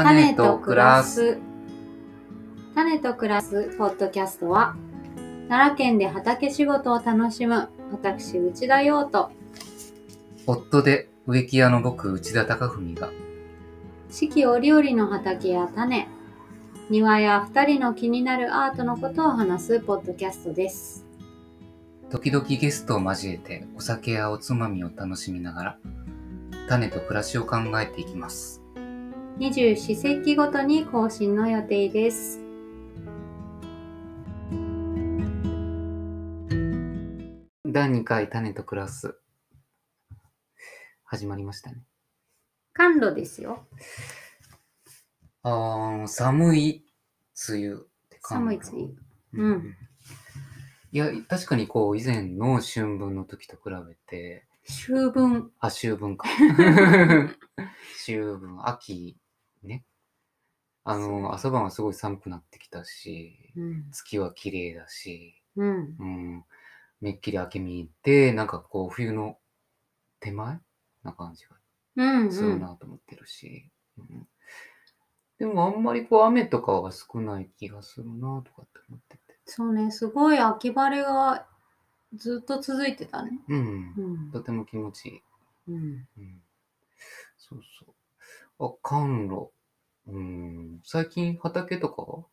種と暮らす。種と暮らすポッドキャストは、奈良県で畑仕事を楽しむ私、内田洋と、夫で植木屋の僕、内田貴文が、四季折々の畑や種、庭や二人の気になるアートのことを話すポッドキャストです。時々ゲストを交えてお酒やおつまみを楽しみながら、種と暮らしを考えていきます。二十四節気ごとに更新の予定です。第2回種と暮らす。始まりましたね。甘露ですよ。あー、寒い梅雨って感じ。寒い梅雨。うん。いや、確かにこう、以前の春分の時と比べて、秋分。あ、秋分か。秋分、秋、ね。あの、朝晩はすごい寒くなってきたし、うん。月は綺麗だし、うん。うん、めっきり明け見て、なんかこう、冬の手前？な感じがうん、するなと思ってるし、うんでもあんまりこう、雨とかは少ない気がするなとかって思ってて。そうね、すごい秋晴れがずっと続いてたね。うんう。ん。とても気持ちいい。うん、うん。そうそう。あ、甘露。うん。最近畑とかは？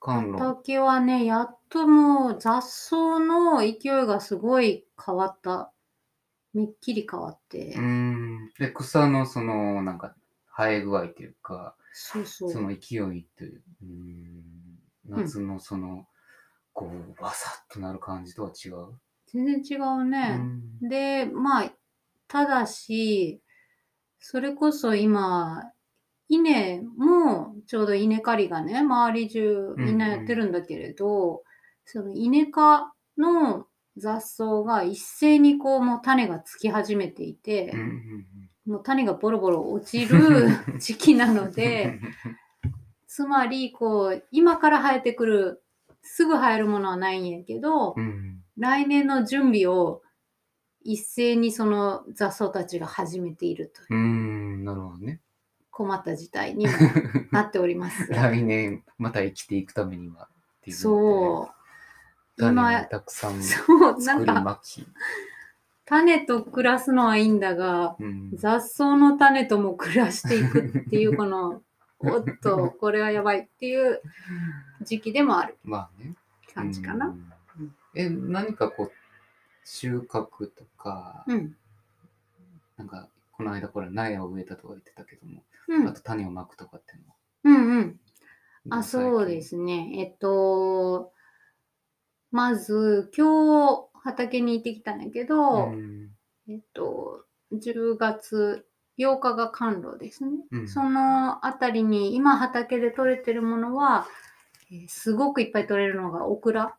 甘露。畑はね、やっともう雑草の勢いがすごい変わった。めっきり変わって。うん。で、草のその、なんか、生え具合というか、そうそう。その勢いという、うん、夏のその、こう、わさっとなる感じとは違う？全然違ううね。んで、まあ、ただし、それこそ今、稲もちょうど稲刈りがね、周り中みんなやってるんだけれど、その稲科の雑草が一斉にこうもう種がつき始めていて、うんうんもう種がボロボロ落ちる 時期なので、つまりこう今から生えてくるすぐ生えるものはないんやけど、うん。来年の準備を一斉にその雑草たちが始めているといううん、なるほどね。困った事態にもなっております。来年、また生きていくためにはっていう。そう。種今をたくさんそう、な作りんかまき。種と暮らすのはいいんだが、うん雑草の種とも暮らしていくっていうこの、おっと、これはやばいっていう時期でもあるまあね。感じかな。うんえ、何かこう、収穫とか、うん。なんか、この間これ苗を植えたとか言ってたけども、うんあ。と種をまくとかっていうのは。うんうん。あ、そうで。すね。えっと、まず、今日畑に行ってきたんだけど、うんえっと、10月8日が甘露ですね。うんそのあたりに今畑で採れてるものは、えーすごくいっぱい採れるのがオクラ。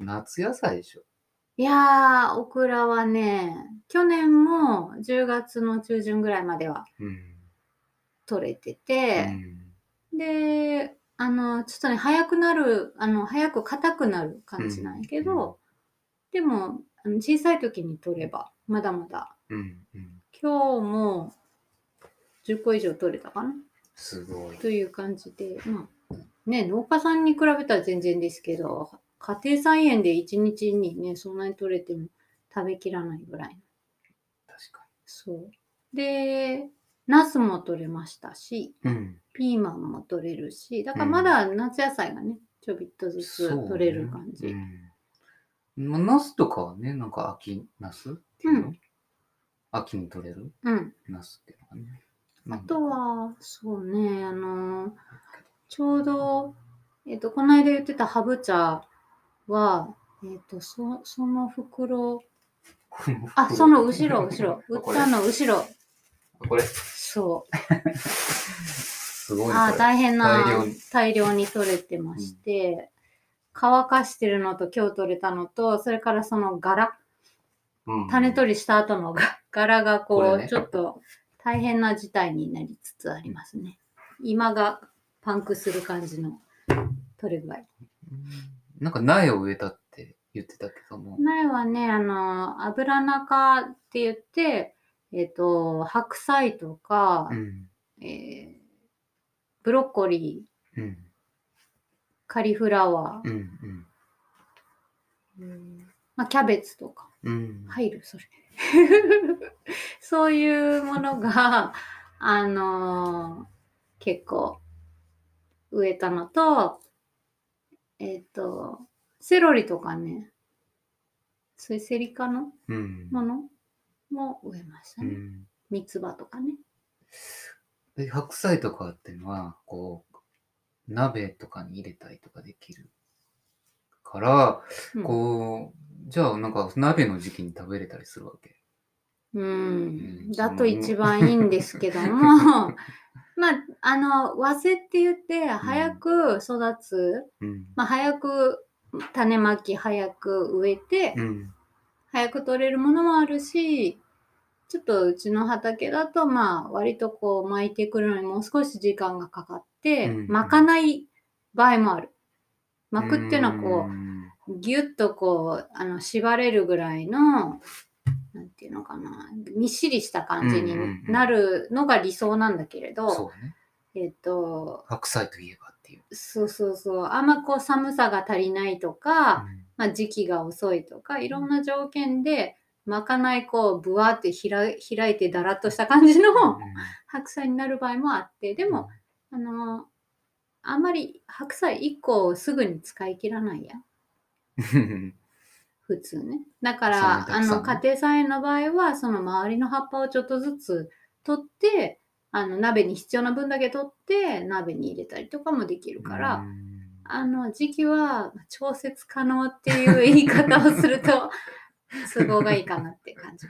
夏野菜でしょ。いやー、オクラはね、去年も10月の中旬ぐらいまではうん。採れてうて、んで、あの、ちょっとね、早くなる、あの、早く硬くなる感じなんやけど、でも、あの小さい時に取れば、まだまだ、うんうん。今日も10個以上取れたかな？すごい。という感じで、まあ、ね、農家さんに比べたら全然ですけど、家庭菜園で1日にね、そんなに取れても食べきらないぐらい。確かそう。で、ナスも取れましたし、に。うん。ピーマンも取れるし、だからまだ夏野菜がね、ちょびっとずつ取れる感じ。うん。まあ、ナスとかはね、なんか秋ナスっていうの、うん秋に取れる？うん。ナスっていうのがね。あとは、そうね、あの、ちょうど、えっ、と、この間言ってたハブ茶は、えっ、と、そその袋、あ、その後ろ、後ろ、売ったの後ろ、これ、そう。すごいね。あ大変な大量に。取れてまして、乾かしてるのと今日取れたのと、それからその柄、うん。種取りした後のが柄がこう、ね。ちょっと大変な事態になりつつありますね。今がパンクする感じの取れ具合。うんなんか苗を植えたって言ってたけども。苗はね、あの、油中って言って、えっ、と、白菜とか、うん。えーブロッコリー、うん。カリフラワうん。うん。ー、うんまあ、キャベツとかうん。入る、それ。そういうものが、あのー結構植えたのと、えっ、と、セロリとかね、そういうセリ科のうん。ものも植えましたね。うん。三つ葉とかね。で、白菜とかっていうのは、こう、鍋とかに入れたりとかできるから、うんこう、じゃあなんか鍋の時期に食べれたりするわけ？ううんん、だと一番いいんですけども、まあ、あの、和製って言って、早く育つ、うん。まあ、早く種まき、早く植えて、うん。早く取れるものもあるし、ちょっとうちの畑だと、まあ、割とこう巻いてくるのにもう少し時間がかかって、うん巻かない場合もある。巻くっていうのはこうんう、ぎゅっとこう、あの、縛れるぐらいの、なんていうのかな、みっしりした感じになるのが理想なんだけれど、そうね。えっと、白菜といえばっていう。そうそうそう、あんまこう寒さが足りないとか、うん。まあ、時期が遅いとか、いろんな条件で、まかないこう、ぶわーって開い開いてだらっとした感じの白菜になる場合もあって、でも、あの、あんまり白菜1個をすぐに使い切らないや。うん、普通ね。だから、あの、家庭菜園の場合は、その周りの葉っぱをちょっとずつ取って、あの、鍋に必要な分だけ取って、鍋に入れたりとかもできるから、うんあの、時期はまあ調節可能っていう言い方をすると、都合がいいかなって感じ。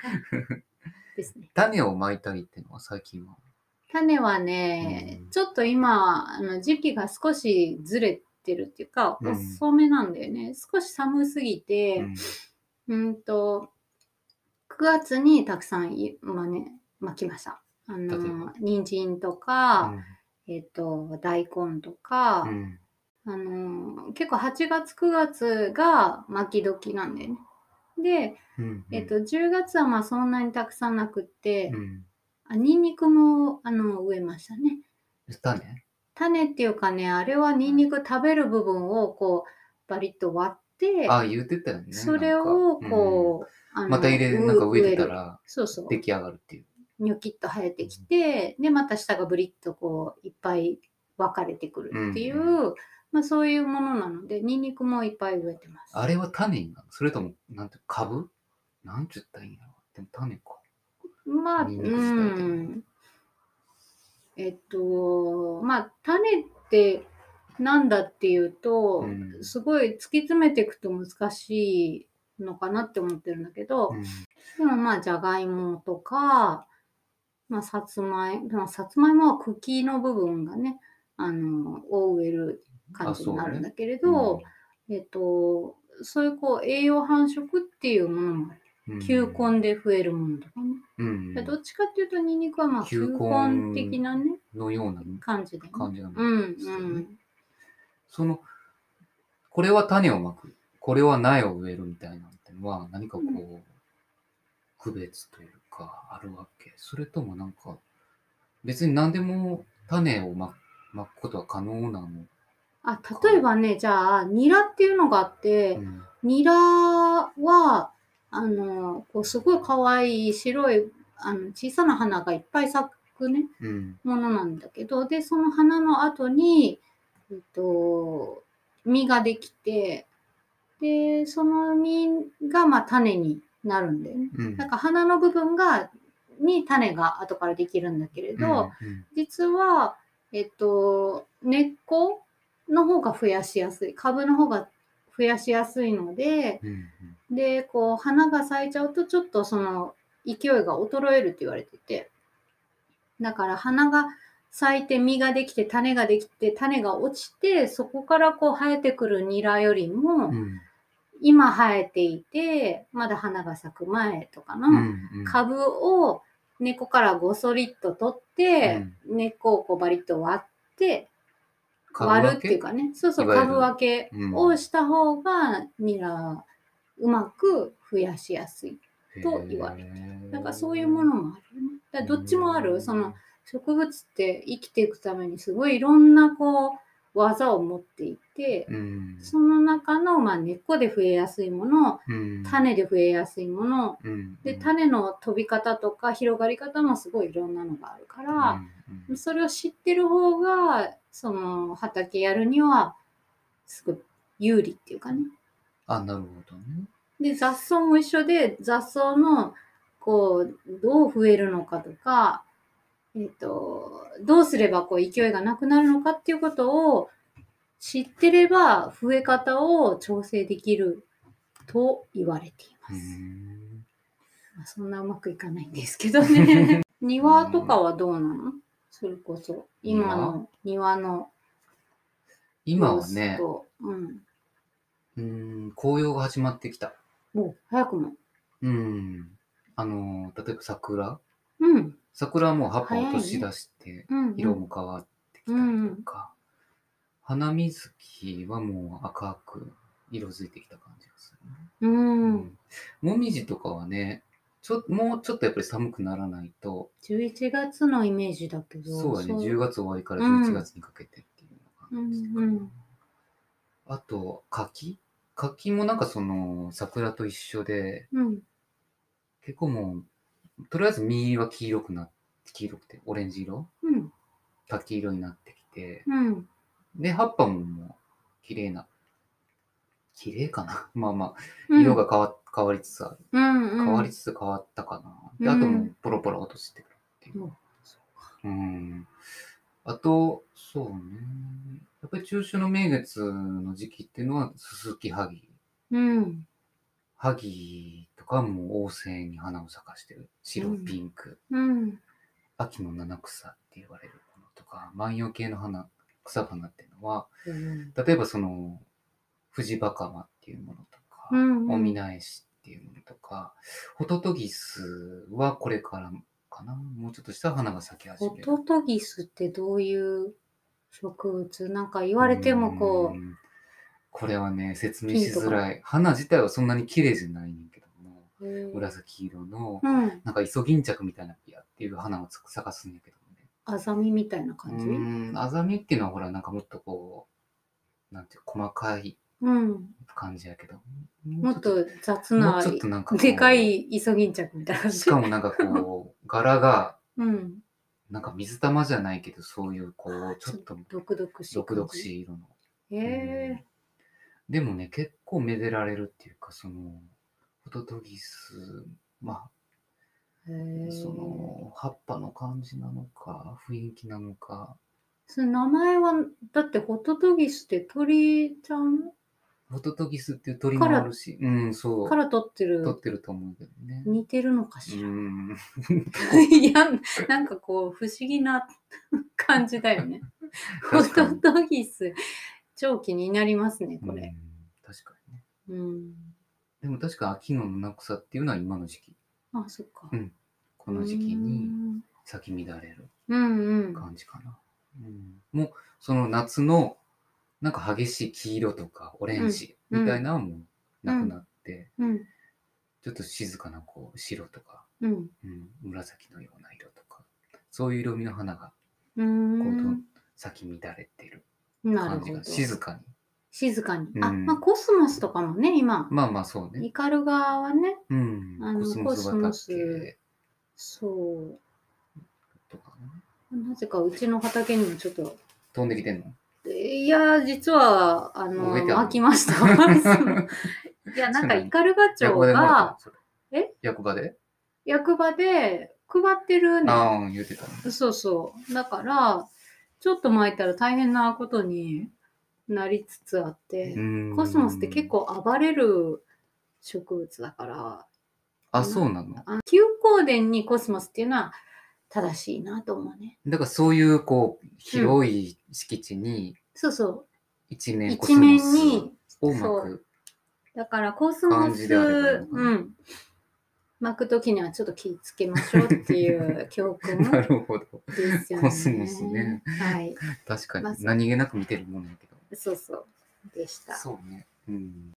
ですね。種をまいたりっていうのは最近は？種はね、うんちょっと今、あの時期が少しずれてるっていうか、うん遅めなんだよね。少し寒すぎて、うんうんと、9月にたくさんい、まあね、巻きました。あの、人参とか、えっ、と、大根とか、うんあの、結構8月、9月が巻き時なんだよね。で、うんえっ、と、10月はまあそんなにたくさんなくって、うんあニンニクも、あの、植えましたね。種種っていうかね、あれはニンニク食べる部分をこう、バリッと割って、ああ、言ってたよね。それをこう、あうん、のまた入れ、なんか植えてたるらそうそう。出来上がるっていう。ニョキッと生えてきて、で、また下がブリッとこう、いっぱい分かれてくるっていう、うまあそういうものなので、ニンニクもいっぱい植えてます。あれは種になるそれとも、なんて、株？なんちゅったらいいんやろ？でも種か。まあ、うん。えっと、まあ、種ってなんだっていうと、うん。すごい突き詰めていくと難しいのかなって思ってるんだけど、うん。でもまあ、じゃがいもとか、まあ、さつまいも、さつまいもは茎の部分がね、あの、を植える感じになるんだけれど、えっと、そういうこう、栄養繁殖っていうものもあ球根で増えるものとかね。うんでどっちかっていうと、ニンニクはまあ、球球根根的なね、のような感じで、ね。感じなですよねうん。その、これは種をまく、これは苗を植えるみたいなのってのは何かこう、う区別というかあるわけそれともなんか、別に何でも種をままくことは可能なの、あ、例えばね、じゃあ、ニラっていうのがあって、うんニラは、あの、こうすごい可愛い白い、あの、小さな花がいっぱい咲くね、うんものなんだけど、で、その花の後に、えっと、実ができて、で、その実が、まあ、種になるんだよね。うんなんか花の部分が、に種が後からできるんだけれど、うん実は、えっと、根っこの方が増やしやすい。株の方が増やしやすいので、うんで、こう、花が咲いちゃうと、ちょっとその、勢いが衰えるって言われてて。だから、花が咲いて実ができて、種ができて、種が落ちて、そこからこう生えてくるニラよりも、うん。今生えていて、まだ花が咲く前とかの、うんうん。株を根っこからごそりっと取って、根っこをこうバリッと割って、割るっていうかね、そうそう、株分けうんをした方が、ニラ、うまく増やしやすい。と言われててなんかそういうものもあるよね。だどっちもある。その、植物って生きていくためにすごいいろんなこう技を持っていて、うん、その中の、まあ、根っこで増えやすいもの、うん、種で増えやすいもの、うん、で、種の飛び方とか広がり方もすごいいろんなのがあるから、うんそれを知ってる方が、その畑やるには、すごい有利っていうかね。あ、なるほどね。で、雑草も一緒で、雑草の、こう、どう増えるのかとか、えっ、と、どうすればこう勢いがなくなるのかっていうことを知ってれば、増え方を調整できると言われていまうす。んまあ、そんなうまくいかないんですけどね。庭とかはどうなの？それこそ、今の庭？の今はね、と、うん。うん、紅葉が始まってきた。お、早くも。うん。あの、例えば桜うん。桜はもう葉っぱを落とし出して、うん、色も変わってきたりとか、花水木はもう赤く色づいてきた感じがするね。うん。もみじとかはね、ちょもうちょっとやっぱり寒くならないと、11月のイメージだけど。そうだね、10月終わりからうん11月にかけてっていう感じうんうんあと、柿柿もなんかその桜と一緒で、うん。結構もう、とりあえず実は黄色くなって、黄色くて、オレンジ色？うん。柿色になってきて、うん。で、葉っぱももう、綺麗な、綺麗かな？まあまあ、うん色が変わ変わりつつある。うんうん、変わりつつ変わったかな。で、うんあともう、ポロポロ落としてくるっていう。うんうん。あと、そうね。やっぱり中秋の名月の時期っていうのは、ススキハギ。うん。ハギとかはもう旺盛に花を咲かしてる。白、うんピンク。うん。秋の七草って言われるものとか、万葉系の花、草花っていうのは、うん。例えばその、藤バカマっていうものとか、うんおみなえしっていうものとか、ホトトギスはこれからかな。もうちょっとした花が咲き始ホめる。トトギスってどういう植物？なんか言われてもこうんこれはね、説明しづらい。花自体はそんなに綺麗じゃないねんけども、紫色の、うん。なんかイソギンチャクみたいなピアっていう花をつ咲かすんやけどもね。アザミみたいな感じ？うーん、アザミっていうのはほら、なんかもっとこう、なんていう、細かいうん。感じやけど。もっと雑もなうちょっとなんかこうでかいイソギンチャクみたいな感じ。しかもなんかこう、柄が、うん。なんか水玉じゃないけど、そういうこう、ちょっと毒々しい。毒々しい色の。い。へえ。でもね、結構めでられるっていうか、その、ホトトギス、まへあ、え。その、葉っぱの感じなのか、雰囲気なのか、その名前は、だってホトトギスって鳥ちゃんホトトギスっていう鳥もあるし、うん、そう、から取ってる取ってると思うけどね。似てるのかうしら。ん。いや、なんかこう、不思議な 感じだよね。ホトにトギス、超気になりますね、これ。うん確かにね。うん。でも確か秋の七草っていうのは今の時期。あ、そっか。うんこの時期に咲き乱れるうんうん。感じかな。うん、もうその夏のなんか激しい黄色とかオレンジみたいなのはもうなくなって、うん。ちょっと静かなこう白とか、うん。うん、紫のような色とかそういう色味の花がこう。咲き乱れている感じが。静かに。静かに。あ、うんまあコスモスとかもね、今、まあまあそうね。イカルガはね、うん。あのコスモスそとかね。う。なぜかうちの畑にもちょっと、飛んできてんの？いや、実は、あの、植えてある飽きました。いや、なんかイカルガ町役場でもらがったのそれえ？役場で？役場で配ってるね。ああ、言ってたね。そうそう。だから、ちょっと巻いたら大変なことになりつつあって、コスモスって結構暴れる植物だから、あ、そうなの？あ休耕田にコスモスっていうのは正しいなと思うね。だからそういうこう広い敷地にそうそう。一面コ一スモス面に、を巻く。だからコスモス、感じであればいいのかなうん。巻くときにはちょっと気をつけましょうっていう教訓 なるほど。ですよね。コスモスね。はい。確かまあに何気なく見てるもんやけど。そうそう。でした。そうね。うん。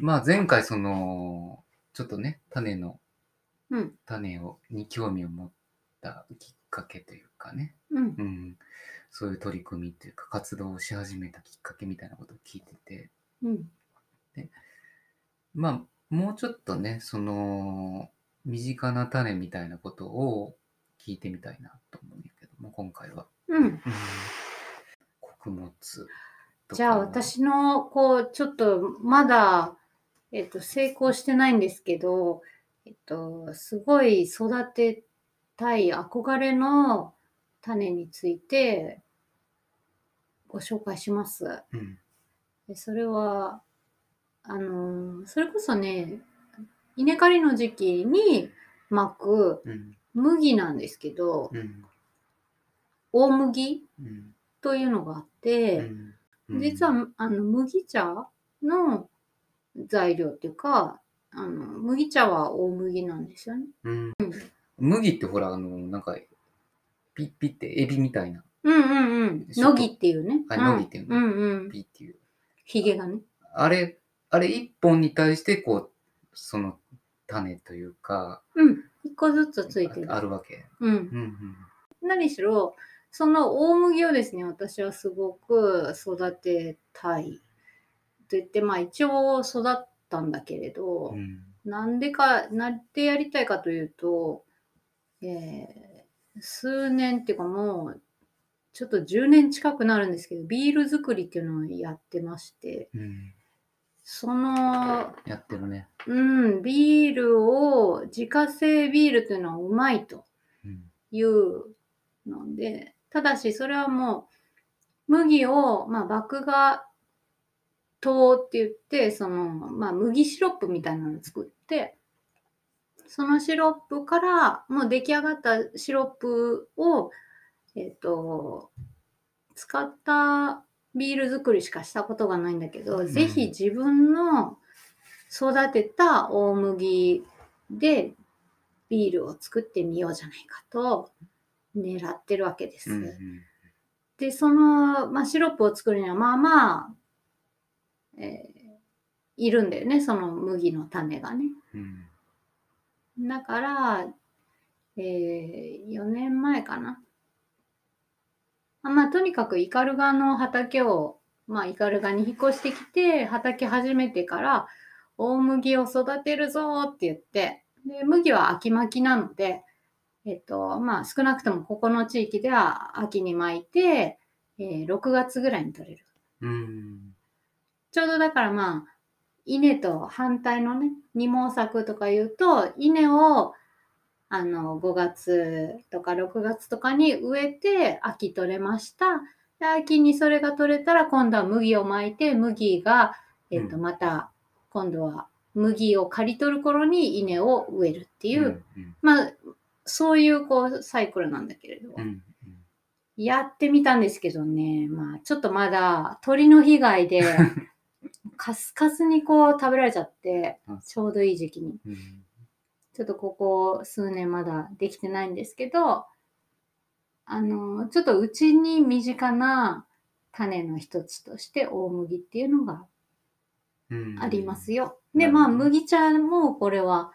まあ前回その、ちちょっとね、種の、うん。種を、に興味を持ったきっかけというかね、うん。うん、そういう取り組みっていうか、活動をし始めたきっかけみたいなことを聞いてて、うん。まあ、もうちょっとね、その、身近な種みたいなことを聞いてみたいなと思うんやけども、今回は。うん。うん、穀物じゃあ私の、こう、ちょっと、まだ、えっと、成功してないんですけど、えっと、すごい育てたい憧れの種についてご紹介します。うん。でそれは、あの、それこそね、稲刈りの時期に巻くうん。麦なんですけど、うん。大麦うん。というのがあって、うん実は、あの、麦茶の材料っていうか、あの、麦茶は大麦なんですよね。うん、麦ってほら、あの、なんか、ピッピってエビみたいな、うんうんうん。でしょ？乃木っていうね。あうん乃木っていうのうんうん。ピっていう。ヒゲがね。あれ、あれ一本に対して、こう、その種というか、うん。一個ずつついてる。ああるわけ。うん。うん何しろ、その大麦をですね、私はすごく育てたい。と言って、まあ一応育ったんだけれど、うん。うんなんでか、なんでやりたいかというと、えー数年っていうかもう、ちょっと10年近くなるんですけど、ビール作りっていうのをやってまして、うん。その、やってるね。うん、ビールを、自家製ビールっていうのはうまいとうん。いうので、ただしそれはもう、麦を、まあ、麦芽糖って言って、その、まあ、麦シロップみたいなのを作って、そのシロップから、もう出来上がったシロップを、えっ、と、使ったビール作りしかしたことがないんだけど、んぜひ自分の育てた大麦でビールを作ってみようじゃないかと狙ってるわけです。うん。で、その、まあ、シロップを作るには、まあまあ、えーいるんだよね、その麦の種がね。うん。だから、え4年前かな。あまあ、とにかくイカルガの畑を、まあ、イカルガに引っ越してきて、畑始めてから、大麦を育てるぞって言って、で、麦は秋巻きなので、えっと、まあ、少なくともここの地域では秋に巻いて、えー6月ぐらいに取れる。うん。ちょうどだからまあ、稲と反対のね、二毛作とか言うと、稲を、あの、5月とか6月とかに植えて、秋取れました。で秋にそれが取れたら、今度は麦をまいて、麦が、えっ、と、うんまた、今度は麦を刈り取る頃に稲を植えるっていう、うん。まあ、そういうこう、サイクルなんだけれど。うん。やってみたんですけどね、まあちょっとまだ鳥の被害で カスカスにこう食べられちゃってあ、ちょうどいい時期に。うん。ちょっとここ数年まだできてないんですけど、あの、ちょっとうちに身近な種の一つとして大麦っていうのがうん。ありますよ。よ。で、まあ麦茶もこれは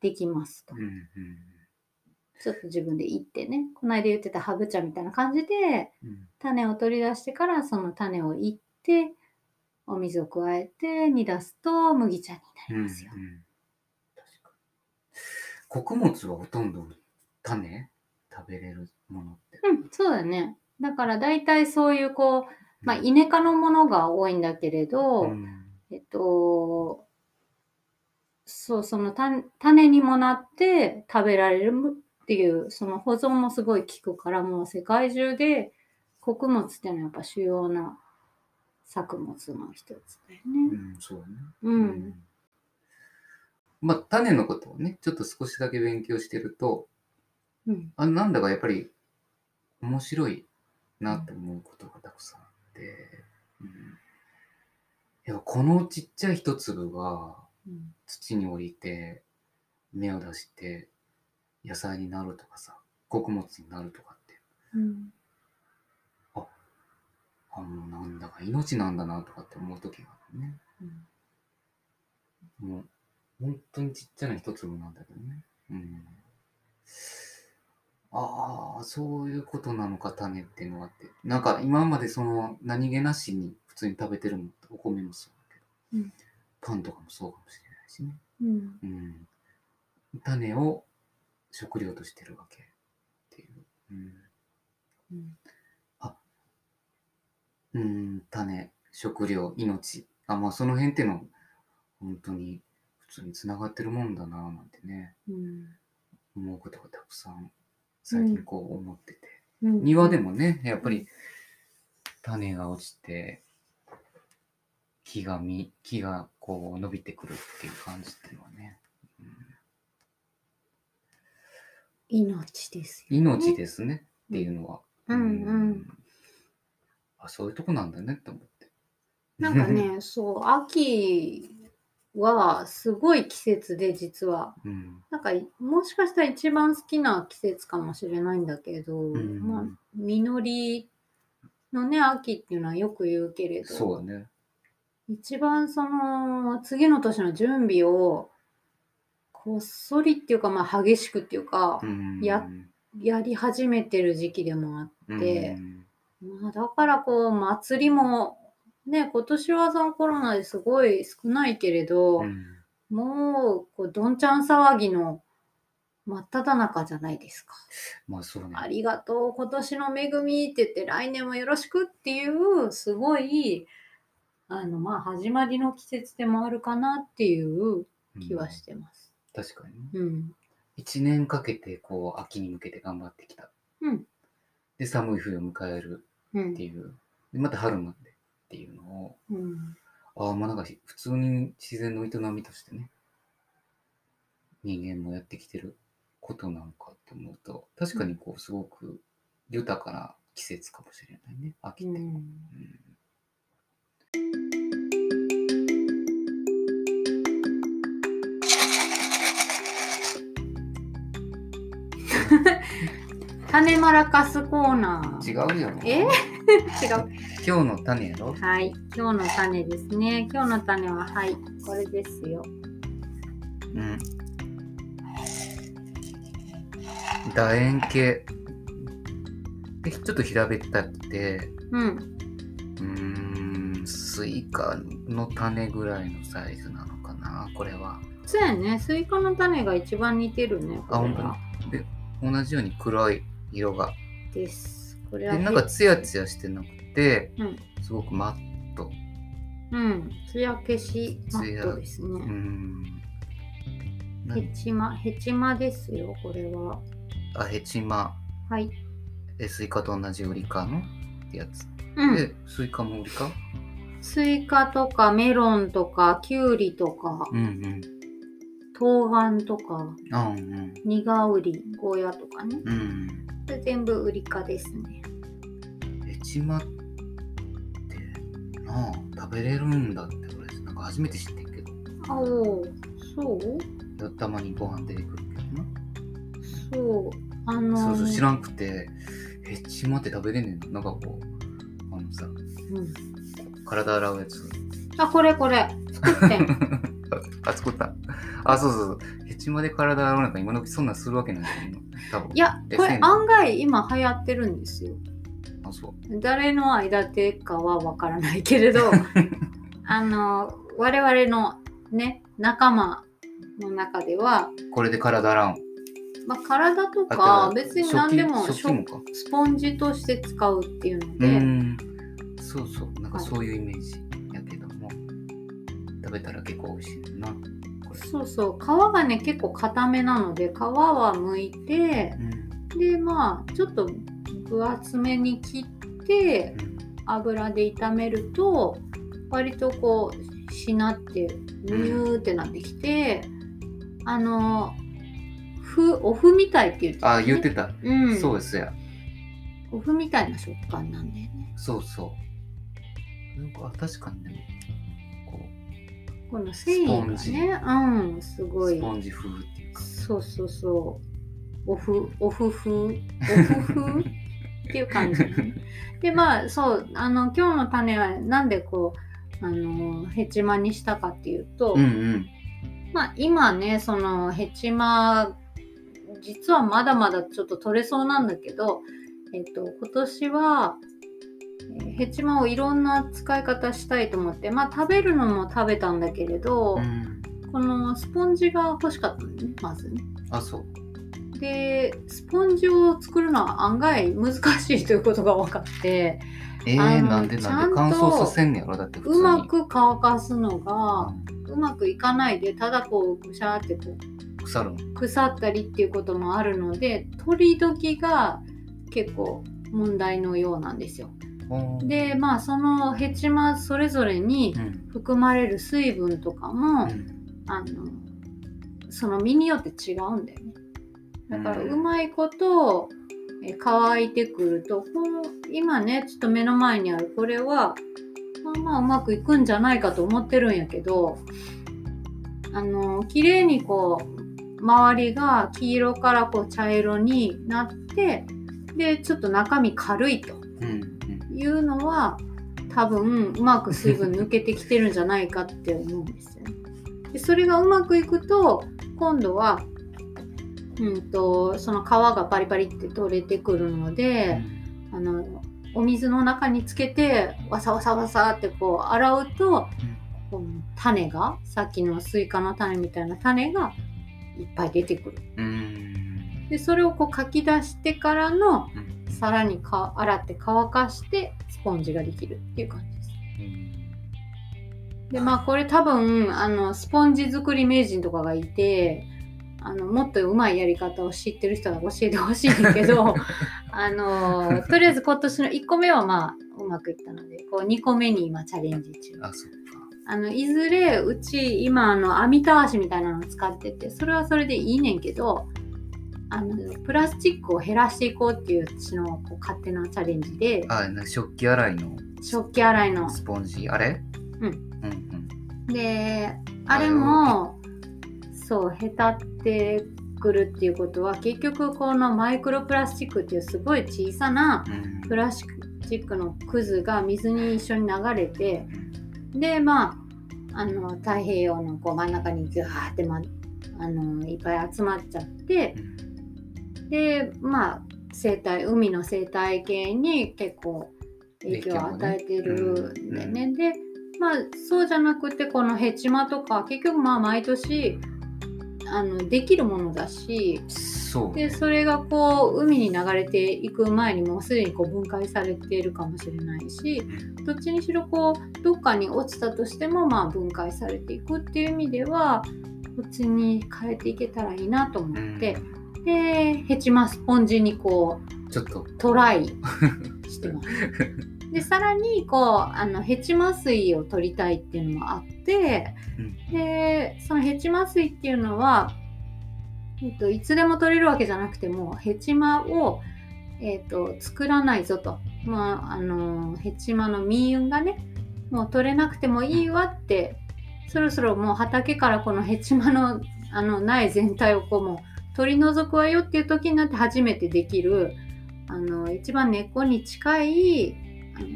できますとう。ん。うん。ちょっと自分で言ってね、この間言ってたハブ茶みたいな感じで、うん。種を取り出してからその種をいってお水を加えて煮出すと麦茶になりますよ。うんうん。穀物はほとんど種？食べれるものって。うん、そうだね。だから大体そういうこう、まあイネ科のものが多いんだけれど、うんえっと、そう、その種種にもなって食べられるっていう、その保存もすごい効くから、もう世界中で穀物っていうのはやっぱ主要な作物の一つだようね。ん、そうだね。うん。まあ、種のことをね、ちょっと少しだけ勉強してると、うん。あなんだかやっぱり面白いなって思うことがたくさんあって、うん、やっぱこのちっちゃい一粒がうん土に降りて芽を出して野菜になるとかさ、穀物になるとかって、うんあもうなんだか命なんだなとかって思う時があるね。うんもう本当にちっちゃな一粒なんだけどね。うん。ああ、そういうことなのか、種っていうのはって。なんか今までその何気なしに普通に食べてるのってお米もそうだけど、うんパンとかもそうかもしれないしね。うん。うん。種を食料としてるわけっていう。うん。うんうん、種、食料、命。あ、まあその辺っていうのは本当に普通につながってるもんだななんてね、うん思うことがたくさん最近こう思ってて。うん庭でもね、やっぱり種が落ちて、木がみ、木がこう伸びてくるっていう感じっていうのはね、うん命ですよ、ね。命ですねっていうのは。うんうんあ、そういうとこなんだねって思って。なんかね、そう、秋はすごい季節で、実は。うん。なんか、もしかしたら一番好きな季節かもしれないんだけど、んまあ、実りのね、秋っていうのはよく言うけれど、そうだね。一番その、次の年の準備を、こっそりっていうか、まあ、激しくっていうかう、ん。ややり始めてる時期でもあって、うんまあ、だからこう、祭りも、ね、今年はそのコロナですごい少ないけれど、うんもう、こう、どんちゃん騒ぎの真っ只中じゃないですか。まあそうね。ありがとう、今年の恵みって言って、来年もよろしくっていう、すごい、あの、まあ、始まりの季節でもあるかなっていう気はしてます。うん確かにね。うん。一年かけてこう秋に向けて頑張ってきた。うん。で、寒い冬を迎えるうんって。いう。で、また春までっていうのを、うん。ああ、まあなんか普通に自然の営みとしてね、人間もやってきてることなのかって思うと、確かにこうすごく豊かな季節かもしれないね、秋って。うんうん 種マラカスコーナーー。違うじゃん。え？違う。今日の種やろ？はい。今日の種ですね。今日の種は、はい。これですよ。うん。楕円形。で、ちょっと平べったくて、うん。うーん、スイカの種ぐらいのサイズなのかな、これは。そうやね。スイカの種が一番似てるね。あ、これ本当はに？で、同じように黒い色が。です。これで、は。なんかツヤツヤしてなくて、うん。すごくマット。うん。つや消しマットですね。ヘチマ、ヘチマですよ、これは。あ、ヘチマ。はい。え、スイカと同じウリ科の？ってやつ。うん。で、スイカもウリ科スイカとかメロンとかキュウリとかうんうん。冬瓜とかあうんニガウリゴーヤとかねうん。全部ウリ科ですね。ヘチマってなあ食べれるんだって俺なんか初めて知ってんけど。あおそう？たまにご飯出てくるけどな、そう。あのそうそう知らんくてヘチマって食べれんねんの？なんかこうあのさうん、体洗うやつ。あこれこれ。作ってん。あ作った。あそうそうそうヘチマで体洗うなんか今時そんなんするわけないけど多分。いやこれ案外今流行ってるんですよ。あそう。誰の間手かはわからないけれど あの我々のね仲間の中では、これで体洗うんまあ、体とか別に何でもスポンジとして使うっていうのうで、ん。そうそう。なんかはいそういうイメージやけども、食べたら結構美味しいなこれ。そうそう。皮がね結構硬めなので皮は剥いてうん。でまあちょっと分厚めに切って油で炒めると割とこうしなってニューってなってきて、あのふお麩みたいって言ってたあね言ってた、うん、そうですや。お麩みたいな食感なんだよね。そうそう。なんか確かにねここの繊維がねうんすうごい。スポンジ風っていうか。そうそうそう。オフ、オフ風、オフ風っていう感じ。で、まあ、そう、あの、今日の種はなんでこう、あの、ヘチマにしたかっていうと、うんうん。まあ今ね、そのヘチマ、実はまだまだちょっと取れそうなんだけど、えっと、今年は、えーヘチマをいろんな使い方したいと思って、まあ食べるのも食べたんだけれど、うん。このスポンジが欲しかったのね、まずね。あ、そう。で、スポンジを作るのは案外難しいということが分かって、えー、なんでちゃんとなんで乾燥させんねやろ？だって普通に。うまく乾かすのがううまくいかないで、ただこうぐしゃーってこうん腐るの？腐ったりっていうこともあるので、取り時が結構問題のようなんですよ。うん、で、まあそのヘチマそれぞれにうん。含まれる水分とかも、うん。あのその実によって違うんだよね。だからうまいことえ乾いてくるとこの今ねちょっと目の前にあるこれはまあまあうまくいくんじゃないかと思ってるんやけどあの綺麗にこう周りが黄色からこう茶色になってでちょっと中身軽いと。うんうんいうのは多分うまく水分抜けてきてるんじゃないかって思うんですよね。でそれがうまくいくと今度は、うん、とその皮がパリパリって取れてくるので、あのお水の中につけてわさわさわさってこう洗うと、この種がさっきのスイカの種みたいな種がいっぱい出てくる。うんでそれをこうかき出してからのうんさらにか洗って乾かしてスポンジができるっていう感じです。でまあこれ多分あのスポンジ作り名人とかがいてあのもっとうまいやり方を知ってる人が教えてほしいんだけど あのとりあえず今年の1個目はまあうまくいったのでこう2個目に今チャレンジ中。あ、そっか。あのいずれうち今あの網たわしみたいなの使っててそれはそれでいいねんけどあのプラスチックを減らしていこうっていう私のこう勝手なチャレンジであ、なんか食器洗いの食器洗いの。スポンジ、あれ？うん。うんであれもそうへたってくるっていうことは結局このマイクロプラスチックっていうすごい小さなうん。うんプラスチックのくずが水に一緒に流れてでまああの太平洋のこう真ん中にギューって、ま、あのいっぱい集まっちゃってでまあ生態海の生態系に結構影響を与えてるんでね。でまあそうじゃなくてこのヘチマとか結局まあ毎年あのできるものだしそうね。でそれがこう海に流れていく前にもうすでにこう分解されているかもしれないしどっちにしろこうどっかに落ちたとしてもまあ分解されていくっていう意味ではこっちに変えていけたらいいなと思って、でヘチマスポンジにこうちょっと。トライしてます。でさらにこうあのヘチマ水を取りたいっていうのもあって、うんでそのヘチマ水っていうのは、えっと、いつでも取れるわけじゃなくてもヘチマを、えっと、作らないぞと、まあ、あのヘチマの実雲がねもう取れなくてもいいわってそろそろもう畑からこのヘチマのあの苗全体をこうもう取り除くわよっていう時になって初めてできるあの一番根っこに近いあの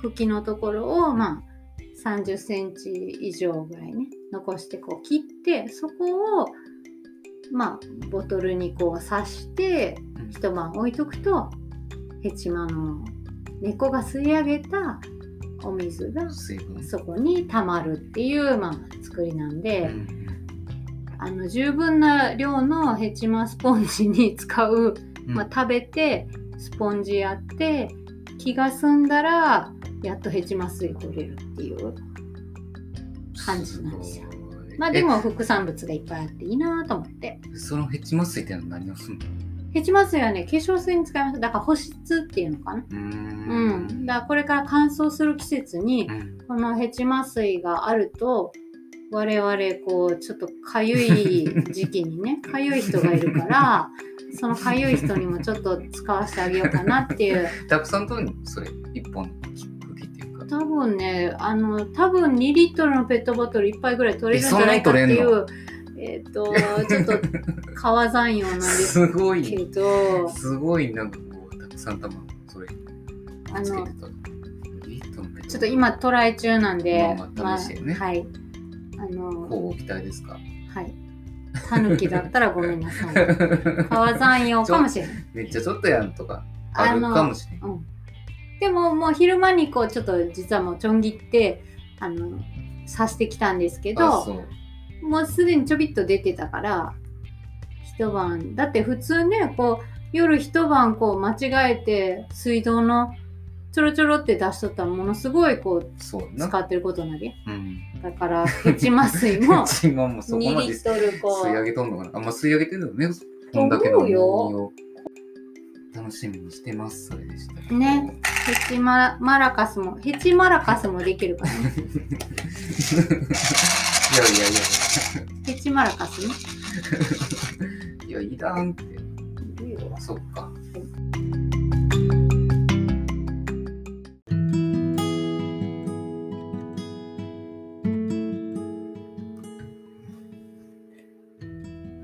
茎のところを、まあ、30センチ以上ぐらいね残してこう切ってそこを、まあ、ボトルにこう刺してうん一晩置いとくとヘチマの根っこが吸い上げたお水が。そこに溜まるっていう、まあ、作りなんで。うんあの十分な量のヘチマスポンジに使う、うん。まあ、食べてスポンジやって気が済んだらやっとヘチマ水取れるっていう感じなんですよ。まあでも副産物がいっぱいあっていいなと思って。えそのヘチマ水って何をするの？ヘチマ水はね化粧水に使います。だから保湿っていうのかな。うん。ん。だからこれから乾燥する季節にうん。このヘチマ水があると我々こうちょっとかゆい時期にね かゆい人がいるからそのかゆい人にもちょっと使わせてあげようかなっていう。たくさん取るのそれ一本の茎っていうか。多分ねあの多分2リットルのペットボトル1杯ぐらい取れるんじゃないかっていう えっ、とちょっと川山用なんですけど。すごいなんかこうたくさん卵それあのちょっと今トライ中なんで、まあまあ試してね。はいあのこう期待ですか？はい。タヌキだったらごめんなさい。川山用かもしれない。めっちゃちょっとやんとかあるかもしれん。うん。でももう昼間にこうちょっと実はもうちょん切って、あの、さしてきたんですけあど、もうすでにちょびっと出てたから、一晩、だって普通ね、こう、夜一晩こう間違えて水道のちょろちょろって出しとったらものすごいこう。使ってることになるよ。うん。だから、ヘチマ水も チマもそこ2までリットルこ吸い上う、げとんのかなあんま吸い上げてんのよね。こんだけのよを楽しみにしてます。それでした。ねヘチママラカスも、ヘチマラカスもできるからね。いやいやいやヘチマラカスね。いや。いや、いらんって。そっか。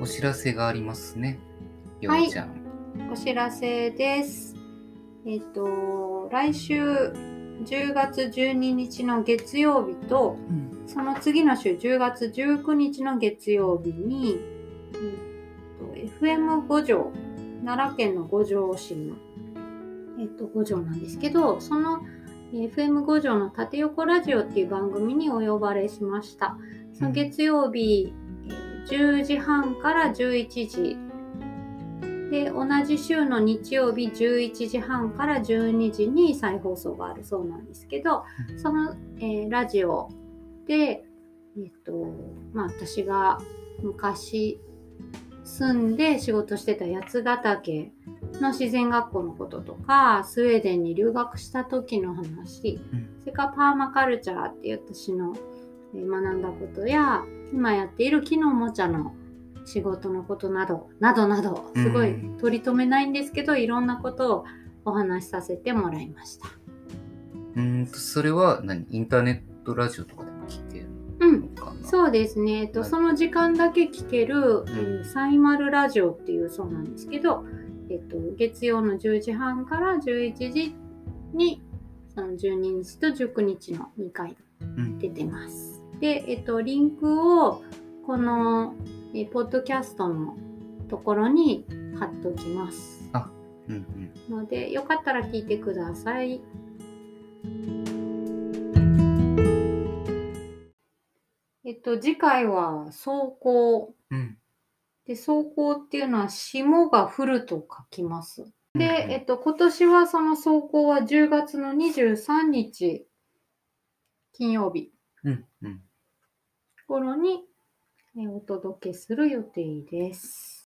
お知らせがありますね。よはいうちゃん。お知らせです。えっ、と、来週10月12日の月曜日と、その次の週10月19日の月曜日に、えっと FM 五条、奈良県の五条市の、えっと、五条なんですけど、そのえー FM 五条の縦横ラジオっていう番組にお呼ばれしました。その月曜日、えー10時半から11時。で、同じ週の日曜日11時半から12時に再放送がある。そうなんですけど、その、えーラジオで、えっと、まあ私が昔住んで仕事してた八ヶ岳の自然学校のこととか、スウェーデンに留学した時の話、うん。それからパーマカルチャーっていう私のえー学んだことや、今やっている木のおもちゃの仕事のことなど、などなど、すごいうん取り留めないんですけど、いろんなことをお話しさせてもらいました。うーんと、それは何？インターネットラジオとかでも聞けるうんの。かな？そうですね。えっと、はいその時間だけ聞ける、えーサイマルラジオっていうそうなんですけど、えっと、月曜の10時半から11時に、その12日と19日の2回うん。出てます。で、えっと、リンクをこの、えポッドキャストのところに貼っときます。うんうん。ので、よかったら聞いてください。えっと、次回は走行。うん。で、走行っていうのは霜が降ると書きます。で、うんえっと、今年はその走行は10月の23日金曜日うんうん。頃にえお届けする予定です。